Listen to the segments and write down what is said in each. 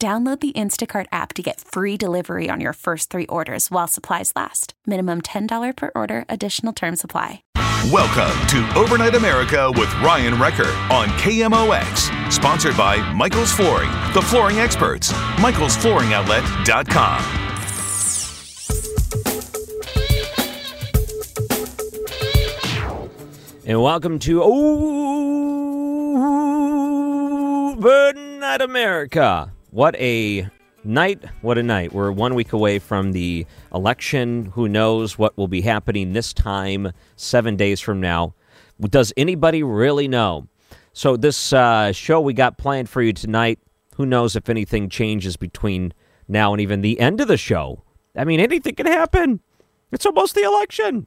Download the Instacart app to get free delivery on your first three orders while supplies last. Minimum $10 per order, additional term supply. Welcome to Overnight America with Ryan Wrecker on KMOX. Sponsored by Michael's Flooring, the flooring experts. Michael'sFlooringOutlet.com. And welcome to Overnight America. What a night. What a night. We're one week away from the election. Who knows what will be happening this time, seven days from now? Does anybody really know? So, this uh, show we got planned for you tonight, who knows if anything changes between now and even the end of the show? I mean, anything can happen. It's almost the election.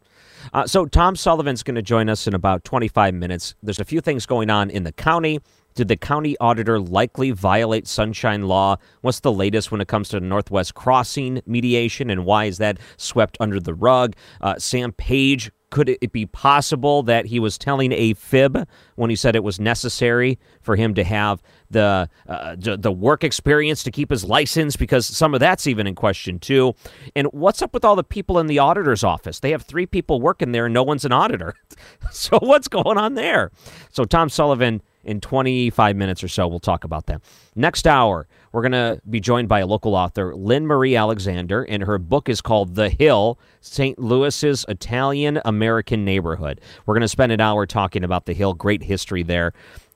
Uh, so, Tom Sullivan's going to join us in about 25 minutes. There's a few things going on in the county. Did the county auditor likely violate sunshine law? What's the latest when it comes to Northwest Crossing mediation, and why is that swept under the rug? Uh, Sam Page, could it be possible that he was telling a fib when he said it was necessary for him to have the uh, the work experience to keep his license? Because some of that's even in question too. And what's up with all the people in the auditor's office? They have three people working there, and no one's an auditor. so what's going on there? So Tom Sullivan in 25 minutes or so. We'll talk about that. Next hour, we're going to be joined by a local author, Lynn Marie Alexander, and her book is called The Hill St. Louis's Italian American Neighborhood. We're going to spend an hour talking about The Hill, great history there.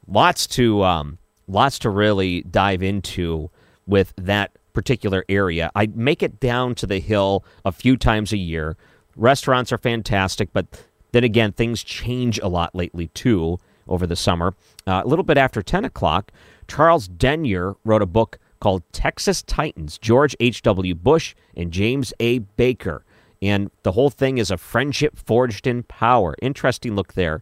Lots to, um, lots to really dive into with that particular area. I make it down to The Hill a few times a year. Restaurants are fantastic, but then again, things change a lot lately too over the summer. Uh, a little bit after 10 o'clock, Charles Denyer wrote a book called Texas Titans George H.W. Bush and James A. Baker. And the whole thing is a friendship forged in power. Interesting look there.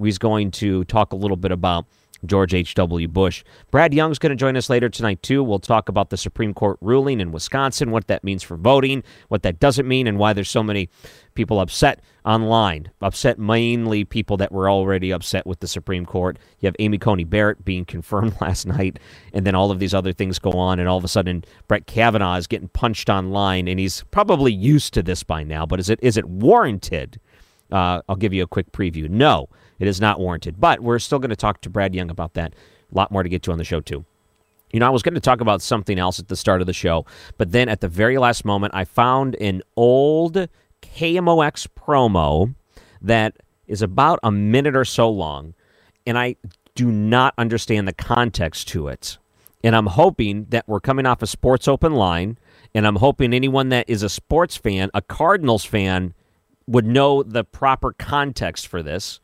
He's going to talk a little bit about George H.W. Bush. Brad Young's going to join us later tonight, too. We'll talk about the Supreme Court ruling in Wisconsin, what that means for voting, what that doesn't mean, and why there's so many people upset online. Upset mainly people that were already upset with the Supreme Court. You have Amy Coney Barrett being confirmed last night, and then all of these other things go on, and all of a sudden Brett Kavanaugh is getting punched online, and he's probably used to this by now. But is it is it warranted? Uh, I'll give you a quick preview. No, it is not warranted. But we're still going to talk to Brad Young about that. A lot more to get to on the show, too. You know, I was going to talk about something else at the start of the show, but then at the very last moment, I found an old KMOX promo that is about a minute or so long, and I do not understand the context to it. And I'm hoping that we're coming off a sports open line, and I'm hoping anyone that is a sports fan, a Cardinals fan, would know the proper context for this.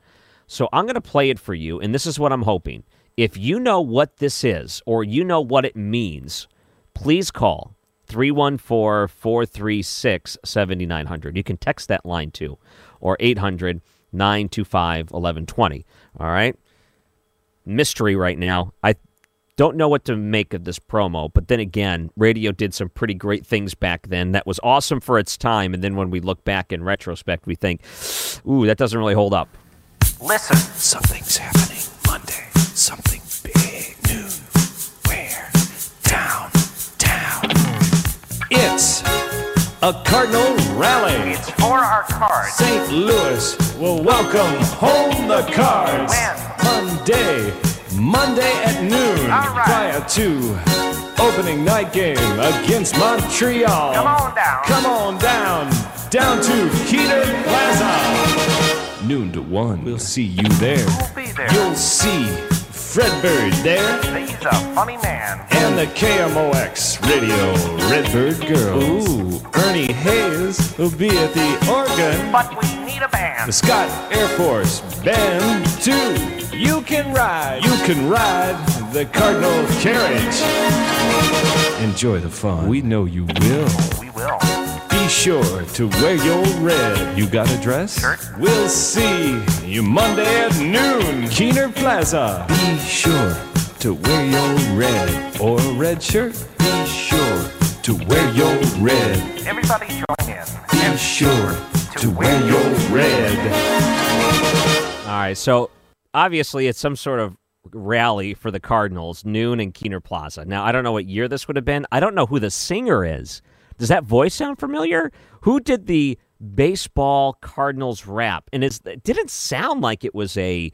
So I'm going to play it for you, and this is what I'm hoping. If you know what this is or you know what it means, please call 314 436 7900. You can text that line too, or 800 925 1120. All right? Mystery right now. I don't know what to make of this promo, but then again, radio did some pretty great things back then. That was awesome for its time. And then when we look back in retrospect, we think, ooh, that doesn't really hold up. Listen. Something's happening Monday. Something big new. Where? Down, down. It's a Cardinal rally. It's for our cards. St. Louis will welcome home the Cards. When? Monday. Monday at noon. All right. Prior to opening night game against Montreal. Come on down. Come on down, down to Kiener Plaza. Noon to one. We'll see you there. Who'll be there? You'll see Fred Bird there. He's a funny man. And the KMOX Radio Redbird Girls. Ooh, Ernie Hayes will be at the organ. But we need a band. The. Scott Air Force Band 2. You can ride. You can ride the Cardinal carriage. Enjoy the fun. We know you will. We will. Be sure to wear your red. You got a dress? Shirt. We'll see you Monday at noon. Kiener Plaza. Be sure to wear your red or a red shirt. Be sure to wear your red. Everybody join in. Be sure to wear your red. All right, so obviously it's some sort of rally for the Cardinals, noon in Kiener Plaza. Now, I don't know what year this would have been. I don't know who the singer is. Does that voice sound familiar? Who did the baseball Cardinals rap? And is it didn't sound like it was a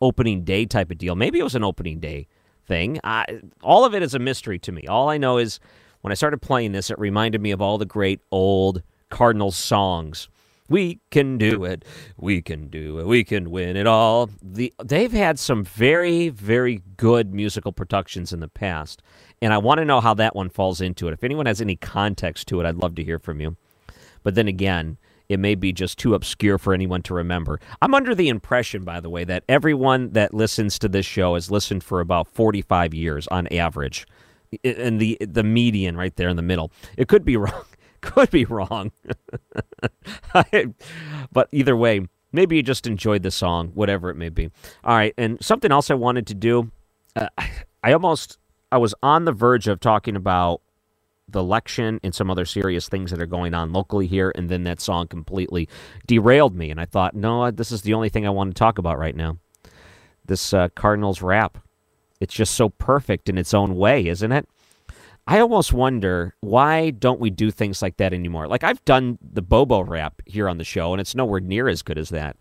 opening day type of deal. Maybe it was an opening day thing. I, all of it is a mystery to me. All I know is when I started playing this, it reminded me of all the great old Cardinals songs. We can do it. We can do it. We can win it all. The they've had some very very good musical productions in the past, and I want to know how that one falls into it. If anyone has any context to it, I'd love to hear from you. But then again, it may be just too obscure for anyone to remember. I'm under the impression, by the way, that everyone that listens to this show has listened for about 45 years on average, and the the median right there in the middle. It could be wrong. Could be wrong. but either way, maybe you just enjoyed the song, whatever it may be. All right, and something else I wanted to do. Uh, I almost I was on the verge of talking about the election and some other serious things that are going on locally here, and then that song completely derailed me. And I thought, no, this is the only thing I want to talk about right now. This uh, Cardinals rap. It's just so perfect in its own way, isn't it? I almost wonder why don't we do things like that anymore? Like I've done the Bobo rap here on the show, and it's nowhere near as good as that.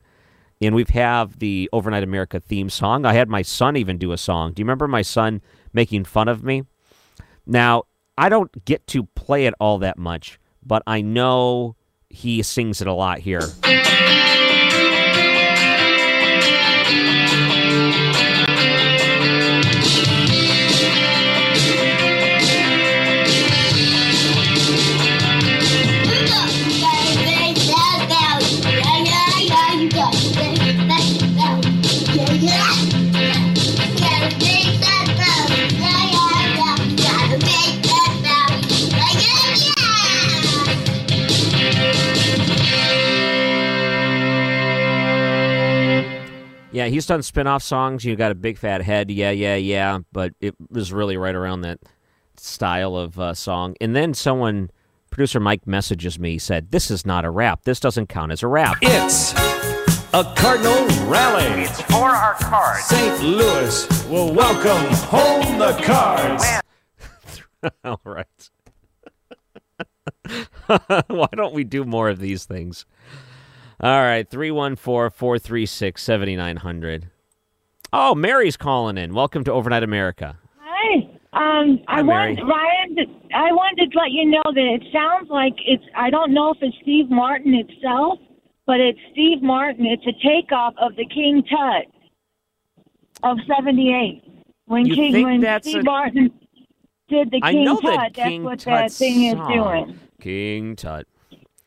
And we've have the Overnight America theme song. I had my son even do a song. Do you remember my son making fun of me? Now I don't get to play it all that much, but I know he sings it a lot here. He's done spin-off songs. You got a big fat head. Yeah, yeah, yeah. But it was really right around that style of uh, song. And then someone, producer Mike, messages me. Said, "This is not a rap. This doesn't count as a rap." It's a Cardinal rally. It's for our cards. St. Louis will welcome home the Cards. All right. Why don't we do more of these things? All right, 314 436 7900. Oh, Mary's calling in. Welcome to Overnight America. Hi. Um, Hi, I Mary. want Ryan. To, I wanted to let you know that it sounds like it's. I don't know if it's Steve Martin itself, but it's Steve Martin. It's a takeoff of the King Tut of '78. When You King, when Steve a- Martin did the I King know Tut, that that's King what Tut that thing is song. doing. King Tut.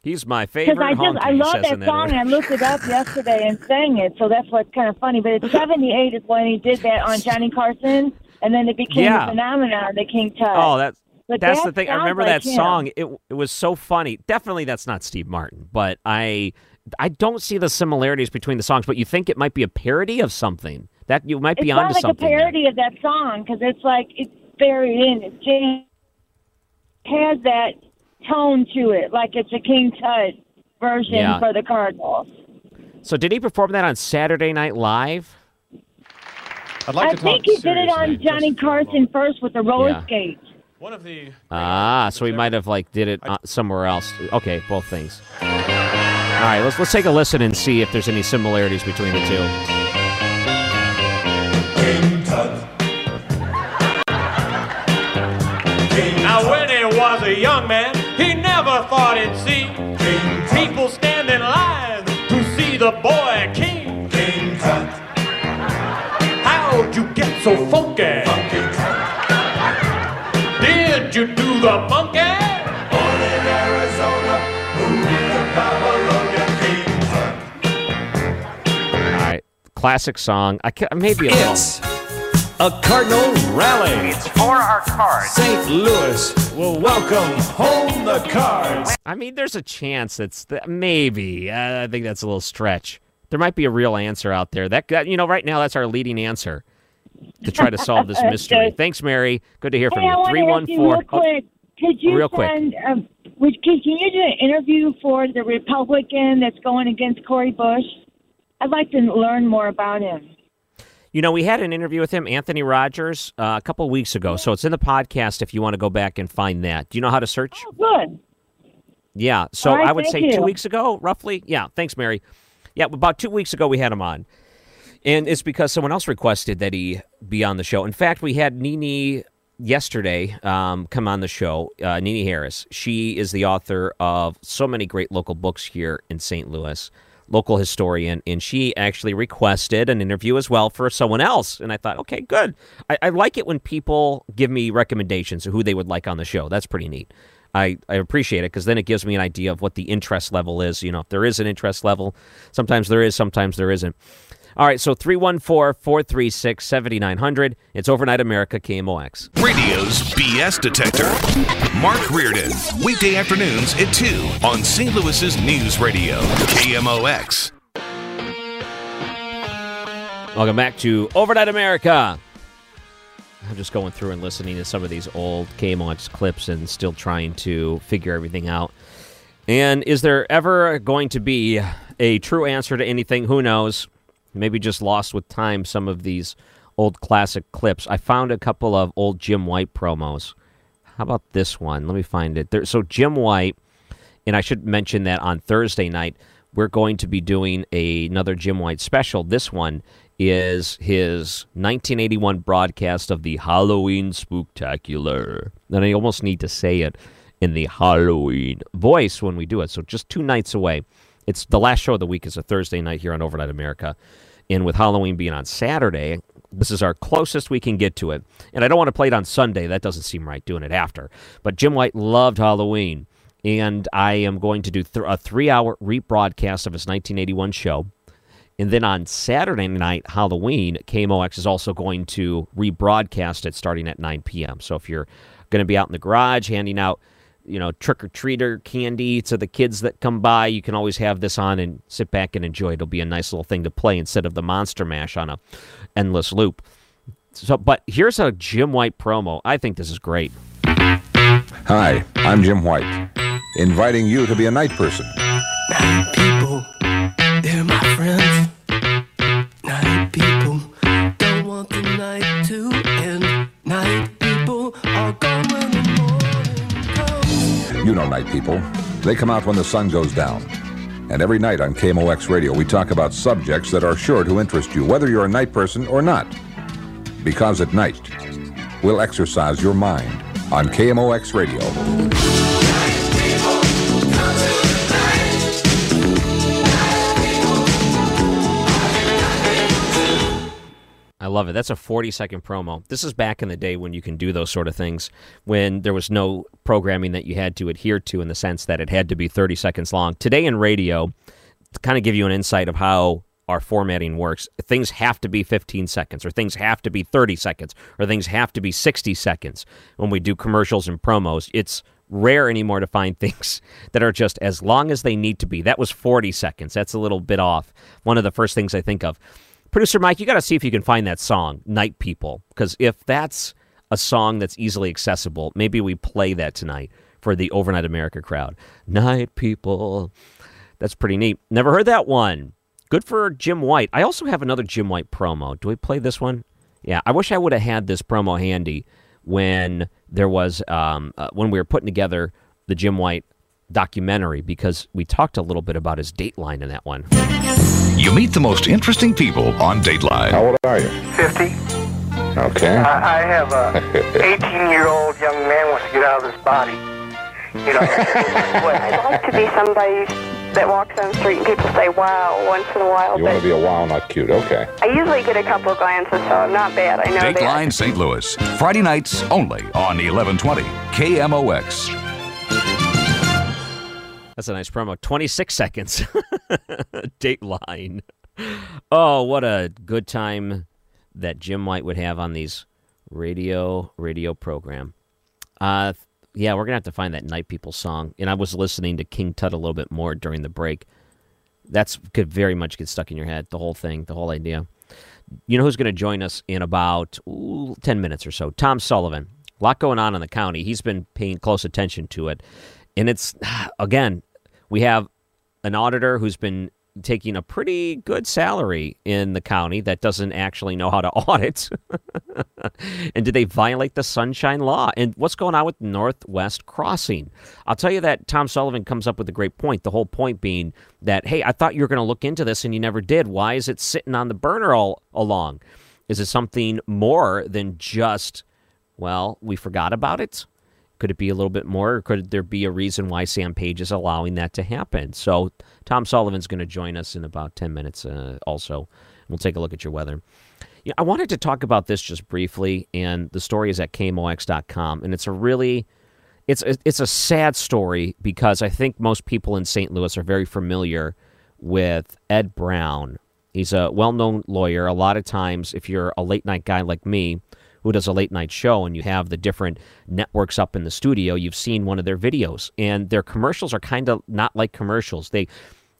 He's my favorite. Because I just I love in that song. order. I looked it up yesterday and sang it, so that's what's kind of funny. But it's '78 is when he did that on Johnny Carson, and then it became Yeah. a phenomenon. The King Tut. Oh, that's But that's that the thing. I remember like that him. song. It it was so funny. Definitely, that's not Steve Martin, but I I don't see the similarities between the songs. But you think it might be a parody of something that you might be it's onto like something. a there. parody of that song because it's like it's buried in it. Has that tone to it, like it's a King Tut version Yeah. for the Cardinals. So did he perform that on Saturday Night Live? I'd like I to talk think he did it on Johnny just for a Carson first with the roller Yeah. skates. One of the Ah, so he might have like did it uh, somewhere else. Okay, both things. All right, let's let's take a listen and see if there's any similarities between the two. as a young man, he never thought he'd see people stand in line to see the boy king. King Tut. How'd you get so funky? Funky Did you do the monkey? Born in Arizona, moved to Babylon, King Tut. All right, classic song. I ca- maybe a little. It's a Cardinal rally. For our cards. St. Louis will welcome home the Cards. I mean, there's a chance that's th- maybe. Uh, I think that's a little stretch. There might be a real answer out there. That, that you know, right now that's our leading answer to try to solve this mystery. Okay. Thanks, Mary. Good to hear from Hey, I you. Three one four. Three to one ask you four. real quick. Could you real quick. Um, would, can, can you do an interview for the Republican that's going against Cori Bush? I'd like to learn more about him. You know, we had an interview with him, Anthony Rogers, uh, a couple weeks ago. So it's in the podcast if you want to go back and find that. Do you know how to search? Oh, good. Yeah. So right, I would say two weeks ago, roughly. Yeah. Thanks, Mary. Yeah, about two weeks ago we had him on, and it's because someone else requested that he be on the show. In fact, we had Nini yesterday um, come on the show. Uh, Nini Harris. She is the author of so many great local books here in St. Louis. Local historian, and she actually requested an interview as well for someone else. And I thought, okay, good. I, I like it when people give me recommendations of who they would like on the show. That's pretty neat. I, I appreciate it because then it gives me an idea of what the interest level is. You know, if there is an interest level, sometimes there is, sometimes there isn't. All right, so 314 436 7900. It's Overnight America KMOX. Radio's BS detector. Mark Reardon. Weekday afternoons at 2 on St. Louis's News Radio, KMOX. Welcome back to Overnight America. I'm just going through and listening to some of these old KMOX clips and still trying to figure everything out. And is there ever going to be a true answer to anything? Who knows? Maybe just lost with time some of these old classic clips. I found a couple of old Jim White promos. How about this one? Let me find it. There, so Jim White, and I should mention that on Thursday night we're going to be doing a, another Jim White special. This one is his 1981 broadcast of the Halloween Spooktacular. And I almost need to say it in the Halloween voice when we do it. So just two nights away. It's the last show of the week is a Thursday night here on Overnight America. And with Halloween being on Saturday, this is our closest we can get to it. And I don't want to play it on Sunday. That doesn't seem right doing it after. But Jim White loved Halloween. And I am going to do th- a three hour rebroadcast of his 1981 show. And then on Saturday night, Halloween, KMOX is also going to rebroadcast it starting at 9 p.m. So if you're going to be out in the garage handing out, you know, trick or treater candy to the kids that come by, you can always have this on and sit back and enjoy. It'll be a nice little thing to play instead of the Monster Mash on a endless loop. So, but here's a Jim White promo. I think this is great. Hi, I'm Jim White, inviting you to be a night person. Night people, they're my friends. Night people don't want the night to end. You know night people. They come out when the sun goes down. And every night on KMOX Radio, we talk about subjects that are sure to interest you, whether you're a night person or not. Because at night, we'll exercise your mind on KMOX Radio. I love it. That's a 40 second promo. This is back in the day when you can do those sort of things, when there was no programming that you had to adhere to in the sense that it had to be 30 seconds long. Today in radio, to kind of give you an insight of how our formatting works, things have to be 15 seconds, or things have to be 30 seconds, or things have to be 60 seconds when we do commercials and promos. It's rare anymore to find things that are just as long as they need to be. That was 40 seconds. That's a little bit off. One of the first things I think of. Producer Mike, you got to see if you can find that song, Night People, because if that's a song that's easily accessible, maybe we play that tonight for the Overnight America crowd. Night People. That's pretty neat. Never heard that one. Good for Jim White. I also have another Jim White promo. Do we play this one? Yeah, I wish I would have had this promo handy when there was um, uh, when we were putting together the Jim White documentary because we talked a little bit about his dateline in that one. You meet the most interesting people on Dateline. How old are you? 50. Okay. I, I have a 18 year old young man wants to get out of this body. You know, I'd like to be somebody that walks down the street and people say wow once in a while, You want to be a wow, not cute. Okay. I usually get a couple glances, so I'm not bad. I know that. Dateline St. Louis. Friday nights only on 1120 KMOX. That's a nice promo. 26 seconds. Dateline. Oh, what a good time that Jim White would have on these radio radio program. Uh yeah, we're to have to find that Night People song. And I was listening to King Tut a little bit more during the break. That's could very much get stuck in your head, the whole thing, the whole idea. You know who's going to join us in about ooh, 10 minutes or so? Tom Sullivan. A lot going on in the county. He's been paying close attention to it. And it's, again, we have an auditor who's been taking a pretty good salary in the county that doesn't actually know how to audit. and did they violate the sunshine law? And what's going on with Northwest Crossing? I'll tell you that Tom Sullivan comes up with a great point. The whole point being that, hey, I thought you were going to look into this and you never did. Why is it sitting on the burner all along? Is it something more than just, well, we forgot about it? Could it be a little bit more, or could there be a reason why Sam Page is allowing that to happen? So, Tom Sullivan's going to join us in about 10 minutes uh, also. We'll take a look at your weather. Yeah, I wanted to talk about this just briefly, and the story is at KMOX.com, and it's a really. It's a, it's a sad story because I think most people in St. Louis are very familiar with Ed Brown. He's a well-known lawyer. A lot of times, if you're a late night guy like me, who does a late night show and you have the different networks up in the studio, you've seen one of their videos and their commercials are kind of not like commercials. They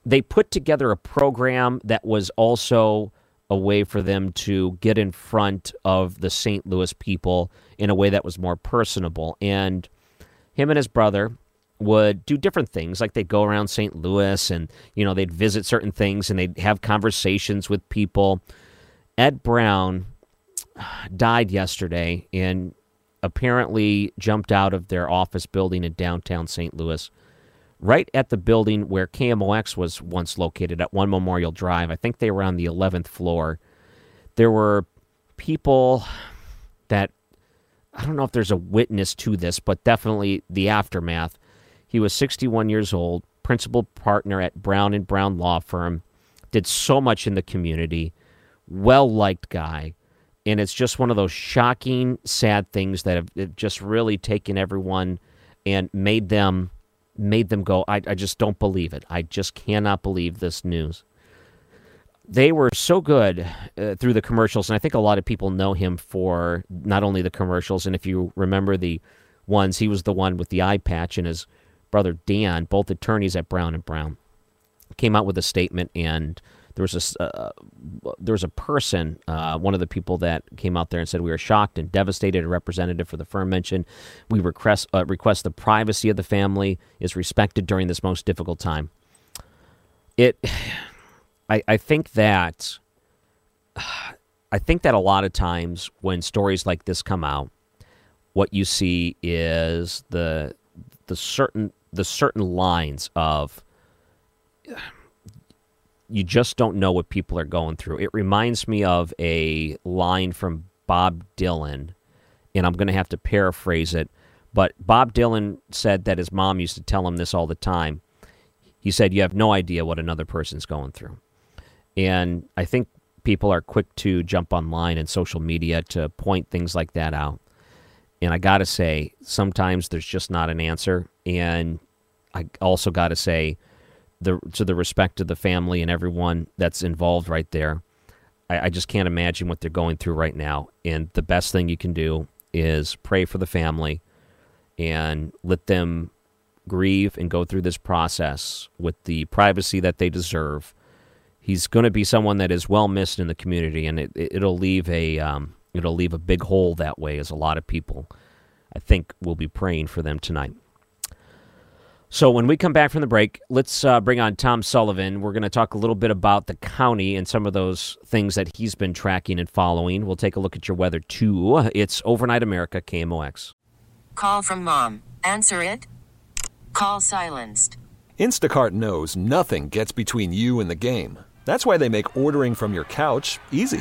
they put together a program that was also a way for them to get in front of the St. Louis people in a way that was more personable. And him and his brother would do different things like they'd go around St. Louis and you know they'd visit certain things and they'd have conversations with people. Ed Brown died yesterday and apparently jumped out of their office building in downtown St. Louis, right at the building where KMOX was once located at One Memorial Drive. I think they were on the 11th floor. There were people that I don't know if there's a witness to this, but definitely the aftermath. He was 61 years old, principal partner at Brown and Brown Law Firm, did so much in the community, well liked guy and it's just one of those shocking, sad things that have, just really taken everyone and made them made them go. I, I just don't believe it. I just cannot believe this news. They were so good uh, through the commercials, and I think a lot of people know him for not only the commercials. And if you remember the ones, he was the one with the eye patch, and his brother Dan, both attorneys at Brown and Brown, came out with a statement and there was a uh, there was a person, uh, one of the people that came out there and said we were shocked and devastated. A representative for the firm mentioned we request uh, request the privacy of the family is respected during this most difficult time. It, I, I think that, I think that a lot of times when stories like this come out, what you see is the the certain the certain lines of you just don't know what people are going through. It reminds me of a line from Bob Dylan, and I'm going to have to paraphrase it. But Bob Dylan said that his mom used to tell him this all the time. He said, You have no idea what another person's going through. And I think people are quick to jump online and social media to point things like that out. And I got to say, sometimes there's just not an answer. And I also got to say, the to the respect of the family and everyone that's involved right there. I, I just can't imagine what they're going through right now. And the best thing you can do is pray for the family and let them grieve and go through this process with the privacy that they deserve. He's going to be someone that is well missed in the community, and it, it'll leave a um, it'll leave a big hole that way. As a lot of people, I think, will be praying for them tonight. So when we come back from the break, let's uh, bring on Tom Sullivan. We're going to talk a little bit about the county and some of those things that he's been tracking and following. We'll take a look at your weather too. It's Overnight America KMOX. Call from mom. Answer it. Call silenced. Instacart knows nothing gets between you and the game. That's why they make ordering from your couch easy.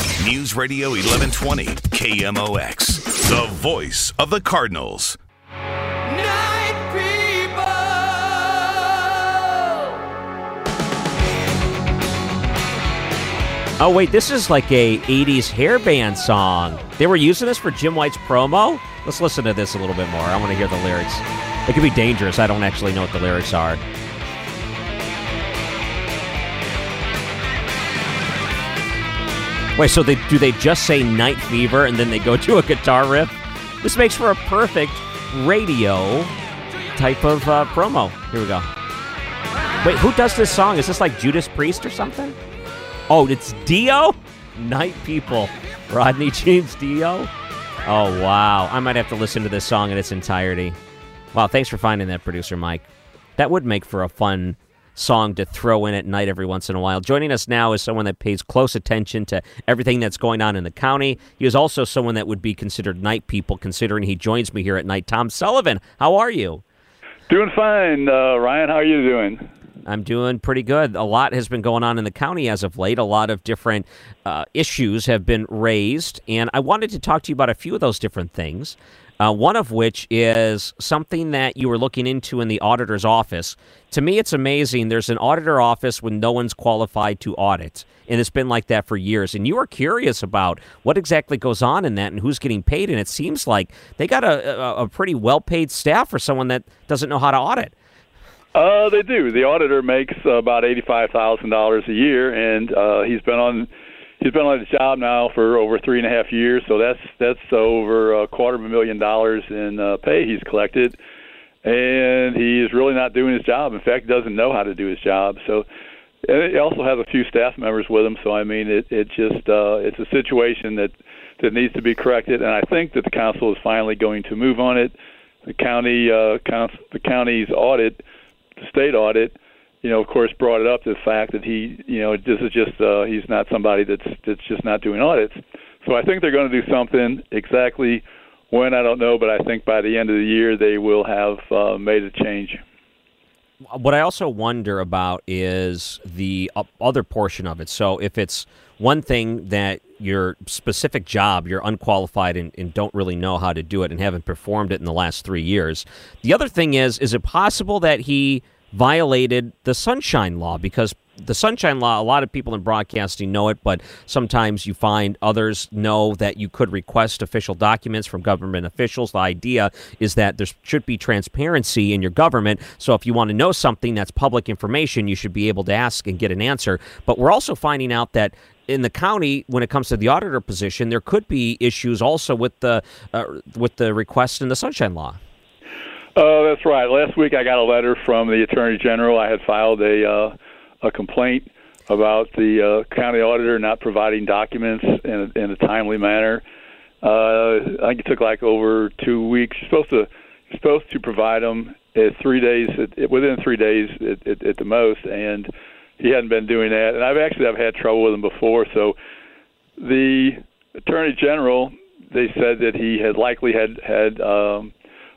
News Radio 1120, KMOX, the voice of the Cardinals. Oh wait, this is like a 80s hair band song. They were using this for Jim White's promo? Let's listen to this a little bit more. I want to hear the lyrics. It could be dangerous. I don't actually know what the lyrics are. Wait, so they do they just say night fever and then they go to a guitar riff? This makes for a perfect radio type of uh, promo. Here we go. Wait, who does this song? Is this like Judas Priest or something? Oh, it's Dio? Night People. Rodney James Dio? Oh, wow. I might have to listen to this song in its entirety. Wow, thanks for finding that, producer Mike. That would make for a fun song to throw in at night every once in a while. Joining us now is someone that pays close attention to everything that's going on in the county. He is also someone that would be considered night people, considering he joins me here at night. Tom Sullivan, how are you? Doing fine, uh, Ryan. How are you doing? I'm doing pretty good. A lot has been going on in the county as of late. A lot of different uh, issues have been raised, and I wanted to talk to you about a few of those different things. Uh, one of which is something that you were looking into in the auditor's office. To me, it's amazing. There's an auditor office when no one's qualified to audit, and it's been like that for years. And you are curious about what exactly goes on in that and who's getting paid. And it seems like they got a, a, a pretty well-paid staff for someone that doesn't know how to audit. Uh, they do. The auditor makes about eighty-five thousand dollars a year, and uh, he's been on he's been on his job now for over three and a half years. So that's that's over a quarter of a million dollars in uh, pay he's collected, and he is really not doing his job. In fact, doesn't know how to do his job. So. And he also has a few staff members with him, so I mean, it it just uh, it's a situation that that needs to be corrected, and I think that the council is finally going to move on it. The county uh, council, the county's audit the state audit, you know, of course, brought it up the fact that he, you know, this is just uh, he's not somebody that's that's just not doing audits. So I think they're going to do something exactly when I don't know, but I think by the end of the year they will have uh, made a change. What I also wonder about is the uh, other portion of it. So if it's one thing that your specific job, you're unqualified and, and, don't really know how to do it and haven't performed it in the last three years. The other thing is, is it possible that he violated the sunshine law? Because the sunshine law, a lot of people in broadcasting know it, but sometimes you find others know that you could request official documents from government officials. The idea is that there should be transparency in your government. So if you want to know something that's public information, you should be able to ask and get an answer. But we're also finding out that in the county, when it comes to the auditor position, there could be issues also with the uh, with the request in the sunshine law. Uh, that's right. Last week, I got a letter from the attorney general. I had filed a uh, a complaint about the uh, county auditor not providing documents in a, in a timely manner. Uh, I think it took like over two weeks. You're supposed to you're supposed to provide them at three days, at, within three days at, at, at the most, and he hadn't been doing that. And I've actually I've had trouble with him before. So the attorney general they said that he had likely had had um,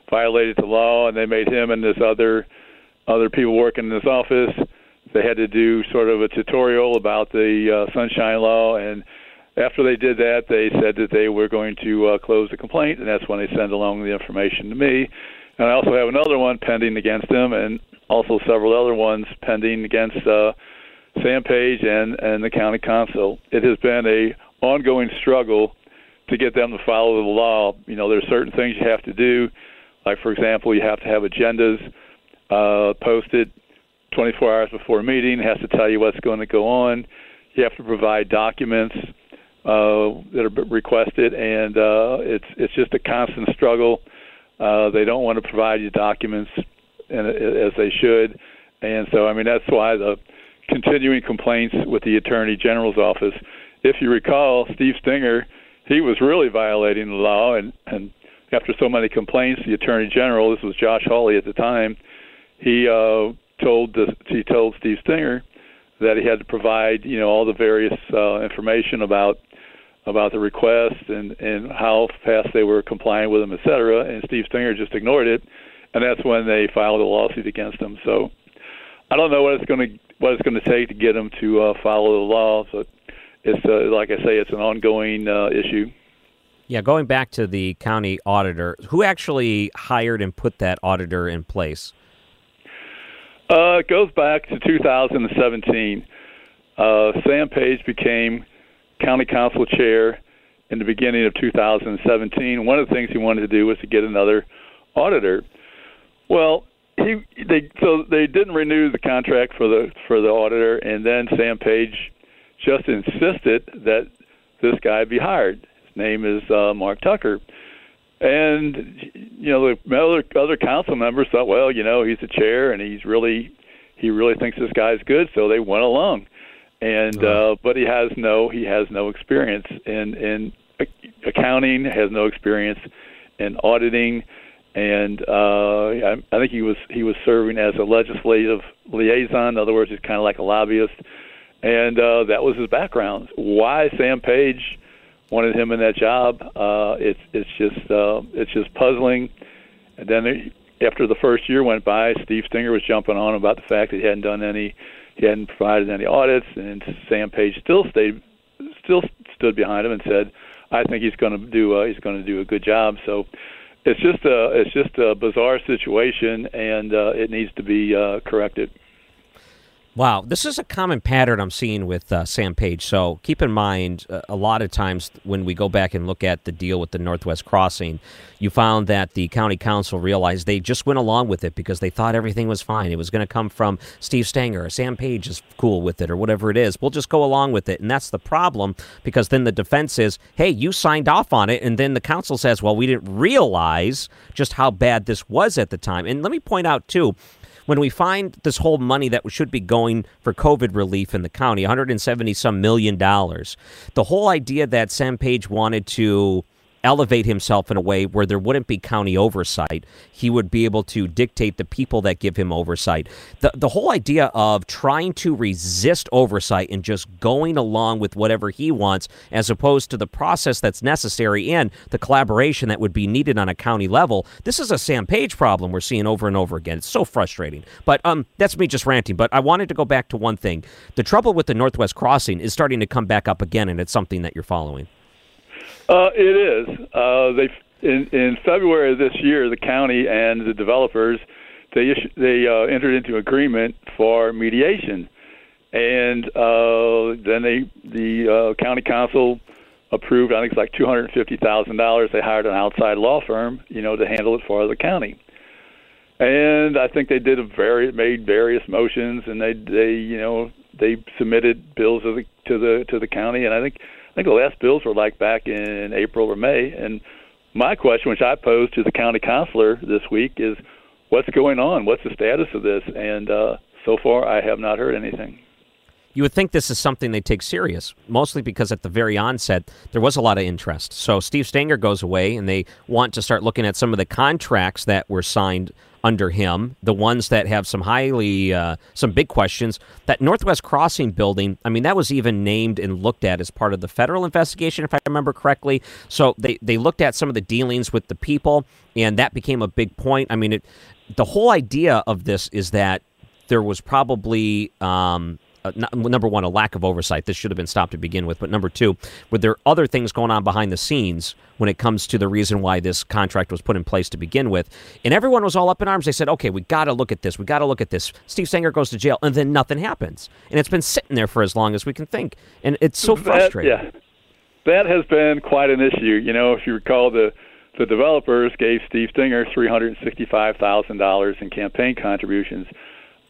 violated the law, and they made him and this other other people working in this office they had to do sort of a tutorial about the uh, Sunshine Law, and after they did that, they said that they were going to uh, close the complaint, and that's when they sent along the information to me. And I also have another one pending against them, and also several other ones pending against uh, Sam Page and and the county council. It has been a ongoing struggle to get them to follow the law. You know, there's certain things you have to do, like for example, you have to have agendas uh, posted 24 hours before a meeting, it has to tell you what's going to go on. you have to provide documents uh, that are requested, and uh, it's it's just a constant struggle. Uh, they don't want to provide you documents and, as they should, and so I mean that's why the continuing complaints with the Attorney General's office. If you recall, Steve Stenger, he was really violating the law, and and after so many complaints, the Attorney General, this was Josh Hawley at the time, he uh, told the, he told Steve Stenger that he had to provide you know all the various uh, information about about the request and and how fast they were complying with them, et cetera. And Steve Stenger just ignored it, and that's when they filed a lawsuit against him. So I don't know what it's going to what it's going to take to get him to uh, follow the law. So it's uh, like I say, it's an ongoing uh, issue. Yeah, going back to the county auditor, who actually hired and put that auditor in place? Uh, it goes back to 2017. Uh, Sam Page became county council chair in the beginning of 2017. One of the things he wanted to do was to get another auditor. Well, he they so they didn't renew the contract for the for the auditor, and then Sam Page just insisted that this guy be hired. Name is uh, Mark Tucker. And you know the other other council members thought, well, you know, he's the chair and he's really he really thinks this guy's good, so they went along. And uh, but he has no he has no experience in in accounting, has no experience in auditing, and uh, I, I think he was he was serving as a legislative liaison. In other words, he's kind of like a lobbyist, and uh, that was his background. Why Sam Page? Wanted him in that job. Uh, it's it's just uh, it's just puzzling. And then they, after the first year went by, Steve Stenger was jumping on about the fact that he hadn't done any, he hadn't provided any audits, and Sam Page still stayed, still stood behind him and said, "I think he's going to do uh, he's going to do a good job." So. It's just a it's just a bizarre situation, and uh, it needs to be uh, corrected. Wow, this is a common pattern I'm seeing with uh, Sam Page. So keep in mind, uh, a lot of times when we go back and look at the deal with the Northwest Crossing, you found that the county council realized they just went along with it because they thought everything was fine. It was going to come from Steve Stenger or Sam Page is cool with it or whatever it is. We'll just go along with it. And that's the problem because then the defense is, hey, you signed off on it. And then the council says, well, we didn't realize just how bad this was at the time. And let me point out, too, when we find this whole money that should be going for COVID relief in the county, 170 some million dollars, the whole idea that Sam Page wanted to elevate himself in a way where there wouldn't be county oversight. He would be able to dictate the people that give him oversight. The the whole idea of trying to resist oversight and just going along with whatever he wants as opposed to the process that's necessary and the collaboration that would be needed on a county level. This is a Sam Page problem we're seeing over and over again. It's so frustrating. But um that's me just ranting, but I wanted to go back to one thing. The trouble with the Northwest Crossing is starting to come back up again and it's something that you're following. Uh, it is. Uh, they in, in February of this year, the county and the developers they issued, they uh, entered into agreement for mediation, and uh, then they the uh, county council approved. I think it's like two hundred fifty thousand dollars. They hired an outside law firm, you know, to handle it for the county. And I think they did a very made various motions, and they they you know they submitted bills to the to the to the county, and I think think the last bills were like back in April or May. And my question, which I posed to the county counselor this week, is what's going on? What's the status of this? And uh, so far, I have not heard anything. You would think this is something they take serious, mostly because at the very onset there was a lot of interest. So Steve Stenger goes away, and they want to start looking at some of the contracts that were signed under him, the ones that have some highly, uh, some big questions. That Northwest Crossing building, I mean, that was even named and looked at as part of the federal investigation, if I remember correctly. So they, they looked at some of the dealings with the people, and that became a big point. I mean, it, the whole idea of this is that there was probably um, uh, number one, a lack of oversight. This should have been stopped to begin with. But number two, were there other things going on behind the scenes when it comes to the reason why this contract was put in place to begin with? And everyone was all up in arms. They said, okay, we got to look at this. We got to look at this. Steve Stenger goes to jail, and then nothing happens. And it's been sitting there for as long as we can think. And it's so frustrating. That, yeah. That has been quite an issue. You know, if you recall, the the developers gave Steve Stenger three hundred sixty-five thousand dollars in campaign contributions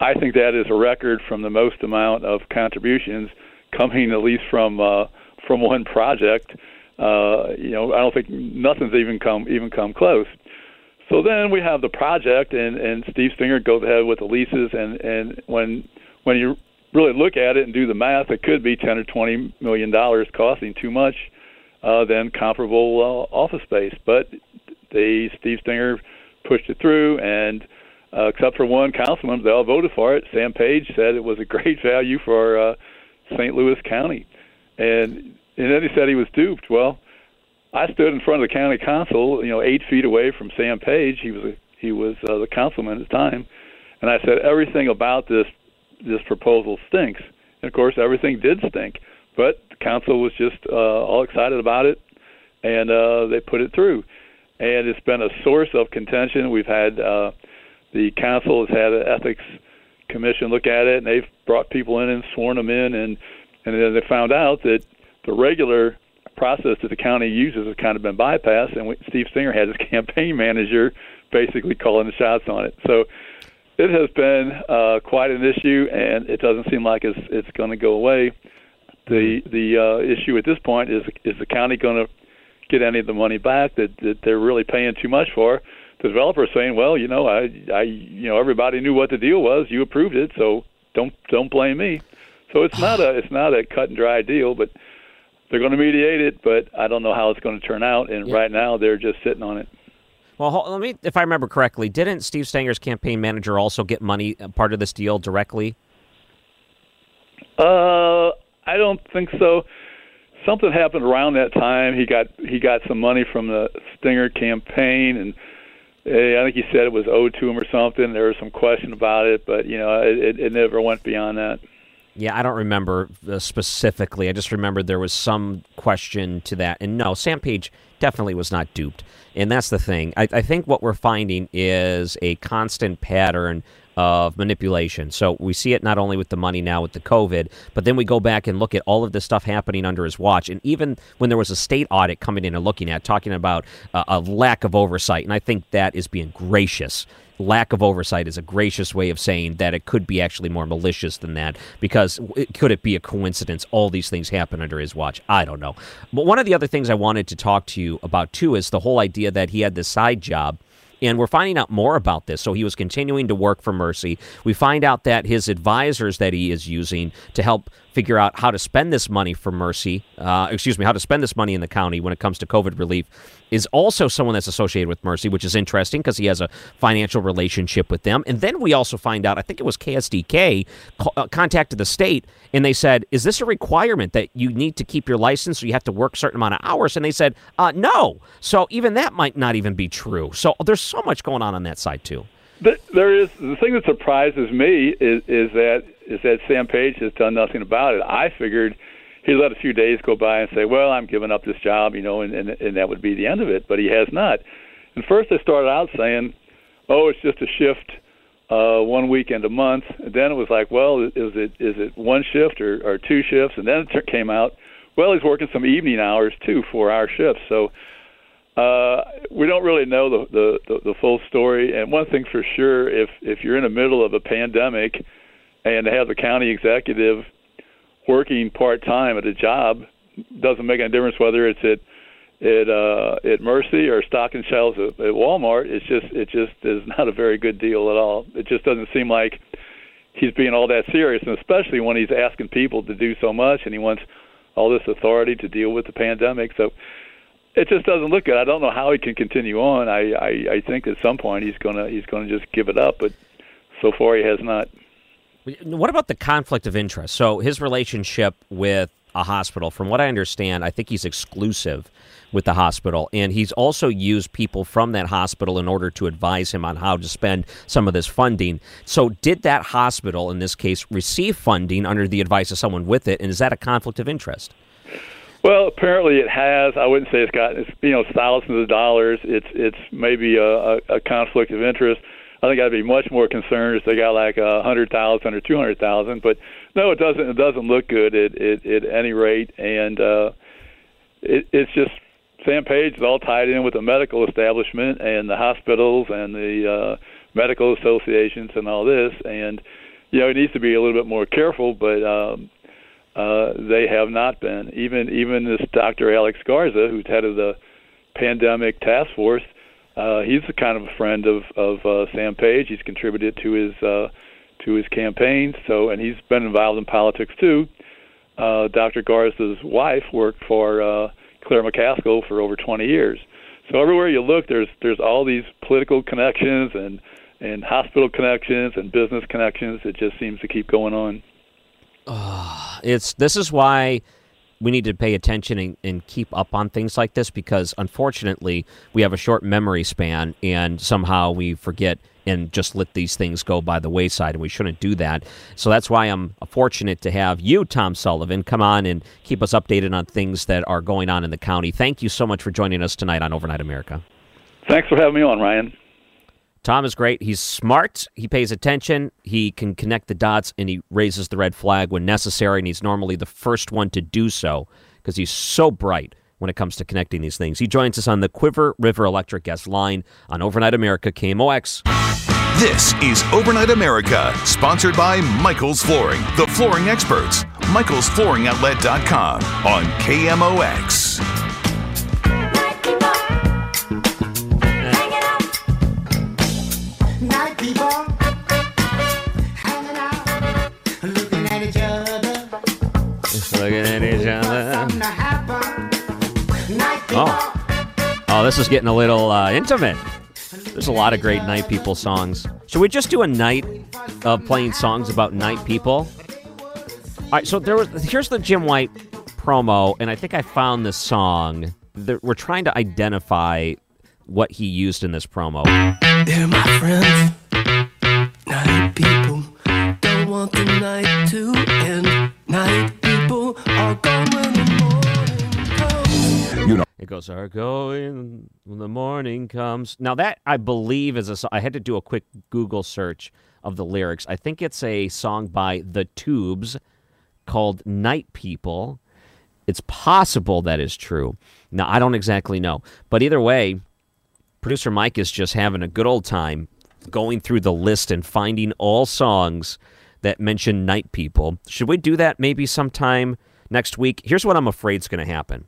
I think that is a record from the most amount of contributions coming at least from uh, from one project. Uh, you know, I don't think nothing's even come even come close. So then we have the project, and and Steve Stenger goes ahead with the leases, and and when when you really look at it and do the math, it could be ten or twenty million dollars costing too much uh, than comparable uh, office space. But they Steve Stenger pushed it through, and uh, except for one councilman, they all voted for it. Sam Page said it was a great value for uh, St. Louis County, and and then he said he was duped. Well, I stood in front of the county council, you know, eight feet away from Sam Page. He was a, he was uh, the councilman at the time, and I said everything about this this proposal stinks. And of course, everything did stink. But the council was just uh, all excited about it, and uh, they put it through. And it's been a source of contention. We've had uh, the council has had an ethics commission look at it, and they've brought people in and sworn them in, and and then they found out that the regular process that the county uses has kind of been bypassed, and Steve Stenger had his campaign manager basically calling the shots on it. So it has been uh, quite an issue, and it doesn't seem like it's it's going to go away. The the uh, issue at this point is is the county going to get any of the money back that that they're really paying too much for? The developer saying, well, you know, I I you know everybody knew what the deal was, you approved it, so don't don't blame me. So it's not a it's not a cut and dry deal, but they're going to mediate it, but I don't know how it's going to turn out. And right now, they're just sitting on it. Well, let me, if I remember correctly, didn't Steve Stenger's campaign manager also get money uh, part of this deal directly? Uh, I don't think so. Something happened around that time. He got he got some money from the Stenger campaign, and I think he said it was owed to him or something. There was some question about it, but you know, it, it, never went beyond that. Yeah, I don't remember uh, specifically. I just remember there was some question to that. And no, Sam Page definitely was not duped. And that's the thing. I, I think what we're finding is a constant pattern of manipulation. So we see it not only with the money now with the COVID, but then we go back and look at all of this stuff happening under his watch. And even when there was a state audit coming in and looking at, talking about uh, a lack of oversight, and I think that is being gracious lack of oversight is a gracious way of saying that it could be actually more malicious than that because it, could it be a coincidence all these things happen under his watch i don't know but one of the other things i wanted to talk to you about too is the whole idea that he had this side job and we're finding out more about this. So he was continuing to work for Mercy. We find out that his advisors that he is using to help figure out how to spend this money for Mercy, uh, excuse me, how to spend this money in the county when it comes to COVID relief, is also someone that's associated with Mercy, which is interesting because he has a financial relationship with them. And then we also find out, I think it was KSDK uh, contacted the state and they said, "Is this a requirement that you need to keep your license, or you have to work a certain amount of hours?" And they said, uh, "No." So even that might not even be true. So there's so much going on on that side too. There is the thing that surprises me is is that is that Sam Page has done nothing about it. I figured he let a few days go by and say, "Well, I'm giving up this job," you know, and and, and that would be the end of it. But he has not. And first, they started out saying, "Oh, it's just a shift, uh, one weekend a month." And then it was like, "Well, is it is it one shift or, or two shifts?" And then it came out, "Well, he's working some evening hours too, four-hour shifts." So uh, we don't really know the, the, the, the full story. And one thing for sure, if if you're in the middle of a pandemic and have the county executive working part time at a job, doesn't make any difference whether it's at at uh, at Mercy or stocking shelves at, at Walmart. It's just it just is not a very good deal at all. It just doesn't seem like he's being all that serious, and especially when he's asking people to do so much and he wants all this authority to deal with the pandemic. So it just doesn't look good. I don't know how he can continue on. I I, I think at some point he's gonna he's gonna just give it up, but so far he has not. What about the conflict of interest? So his relationship with a hospital, from what I understand, I think he's exclusive with the hospital, and he's also used people from that hospital in order to advise him on how to spend some of this funding. So, did that hospital, in this case, receive funding under the advice of someone with it, and is that a conflict of interest? Well, apparently it has. I wouldn't say it's got you know thousands of dollars. It's it's maybe a, a conflict of interest. I think I'd be much more concerned if they got like a hundred thousand or two hundred thousand. But no, it doesn't. It doesn't look good at at, at any rate, and uh, it, it's just Sam Page is all tied in with the medical establishment and the hospitals and the uh, medical associations and all this, and you know he needs to be a little bit more careful. But um, Uh, they have not been. Even even this Dr. Alex Garza, who's head of the pandemic task force, uh, he's the kind of a friend of of uh, Sam Page. He's contributed to his uh, to his campaign. So, and he's been involved in politics too. Uh, Dr. Garza's wife worked for uh, Claire McCaskill for over 20 years. So everywhere you look, there's there's all these political connections and and hospital connections and business connections. It just seems to keep going on. It's this is why we need to pay attention and, and keep up on things like this because unfortunately we have a short memory span and somehow we forget and just let these things go by the wayside and we shouldn't do that. So that's why I'm fortunate to have you, Tom Sullivan, come on and keep us updated on things that are going on in the county. Thank you so much for joining us tonight on Overnight America. Thanks for having me on, Ryan. Tom is great. He's smart. He pays attention. He can connect the dots and he raises the red flag when necessary. And he's normally the first one to do so because he's so bright when it comes to connecting these things. He joins us on the Cuivre River Electric Guest Line on Overnight America KMOX. This is Overnight America, sponsored by Michael's Flooring, the flooring experts. Michael'sFlooringOutlet.com on KMOX. Oh. Oh, this is getting a little uh, intimate. There's a lot of great night people songs. Should we just do a night of playing songs about night people? All right, so there was here's the Jim White promo, and I think I found this song. We're trying to identify what he used in this promo. They're my friends. Night people don't want the night to end. Night people are. You know. It goes, "Are going when the morning comes." Now that I believe is a song. I had to do a quick Google search of the lyrics. I think it's a song by the Tubes called "Night People." It's possible that is true. Now I don't exactly know, but either way, producer Mike is just having a good old time going through the list and finding all songs that mention night people. Should we do that maybe sometime next week? Here's what I'm afraid is going to happen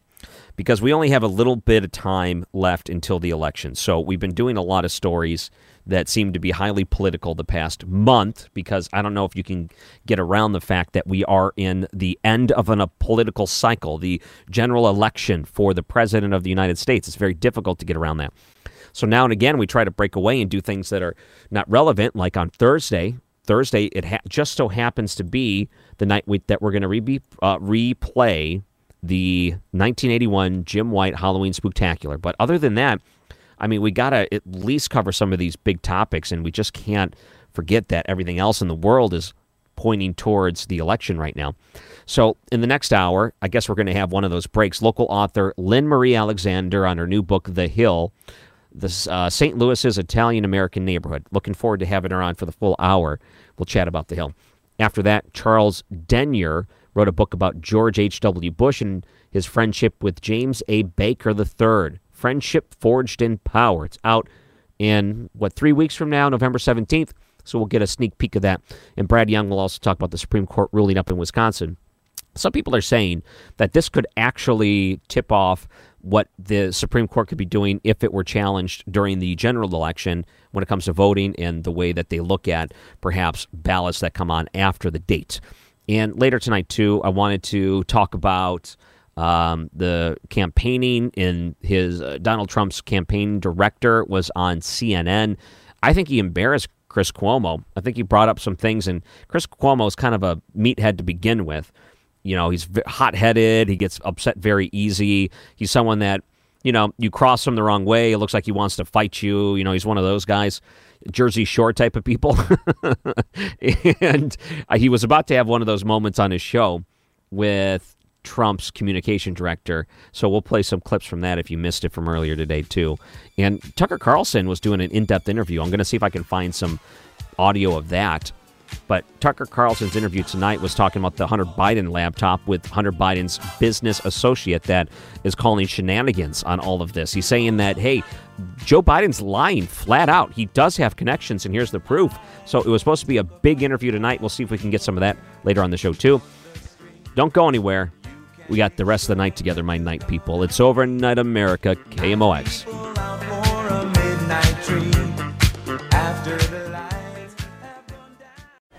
because we only have a little bit of time left until the election. So we've been doing a lot of stories that seem to be highly political the past month because I don't know if you can get around the fact that we are in the end of an, a political cycle, the general election for the president of the United States. It's very difficult to get around that. So now and again, we try to break away and do things that are not relevant, like on Thursday. Thursday, it ha- just so happens to be the night we- that we're going to re- uh, replay the 1981 Jim White Halloween Spooktacular. But other than that, I mean, we got to at least cover some of these big topics, and we just can't forget that everything else in the world is pointing towards the election right now. So, in the next hour, I guess we're going to have one of those breaks. Local author Lynn Marie Alexander on her new book, The Hill, the uh, St. Louis's Italian American neighborhood. Looking forward to having her on for the full hour. We'll chat about The Hill. After that, Charles Denyer wrote a book about George H.W. Bush and his friendship with James A. Baker III. Friendship Forged in Power. It's out in, what, three weeks from now, November 17th. So we'll get a sneak peek of that. And Brad Young will also talk about the Supreme Court ruling up in Wisconsin. Some people are saying that this could actually tip off what the Supreme Court could be doing if it were challenged during the general election when it comes to voting and the way that they look at perhaps ballots that come on after the date. And later tonight, too, I wanted to talk about um, the campaigning in his uh, Donald Trump's campaign director was on CNN. I think he embarrassed Chris Cuomo. I think he brought up some things, and Chris Cuomo is kind of a meathead to begin with. You know, he's hot headed. He gets upset very easy. He's someone that, you know, you cross him the wrong way. It looks like he wants to fight you. You know, he's one of those guys, Jersey Shore type of people. and uh, he was about to have one of those moments on his show with Trump's communication director. So we'll play some clips from that if you missed it from earlier today, too. And Tucker Carlson was doing an in depth interview. I'm going to see if I can find some audio of that. But Tucker Carlson's interview tonight was talking about the Hunter Biden laptop with Hunter Biden's business associate that is calling shenanigans on all of this. He's saying that, hey, Joe Biden's lying flat out. He does have connections, and here's the proof. So it was supposed to be a big interview tonight. We'll see if we can get some of that later on the show, too. Don't go anywhere. We got the rest of the night together, my night people. It's Overnight America, KMOX.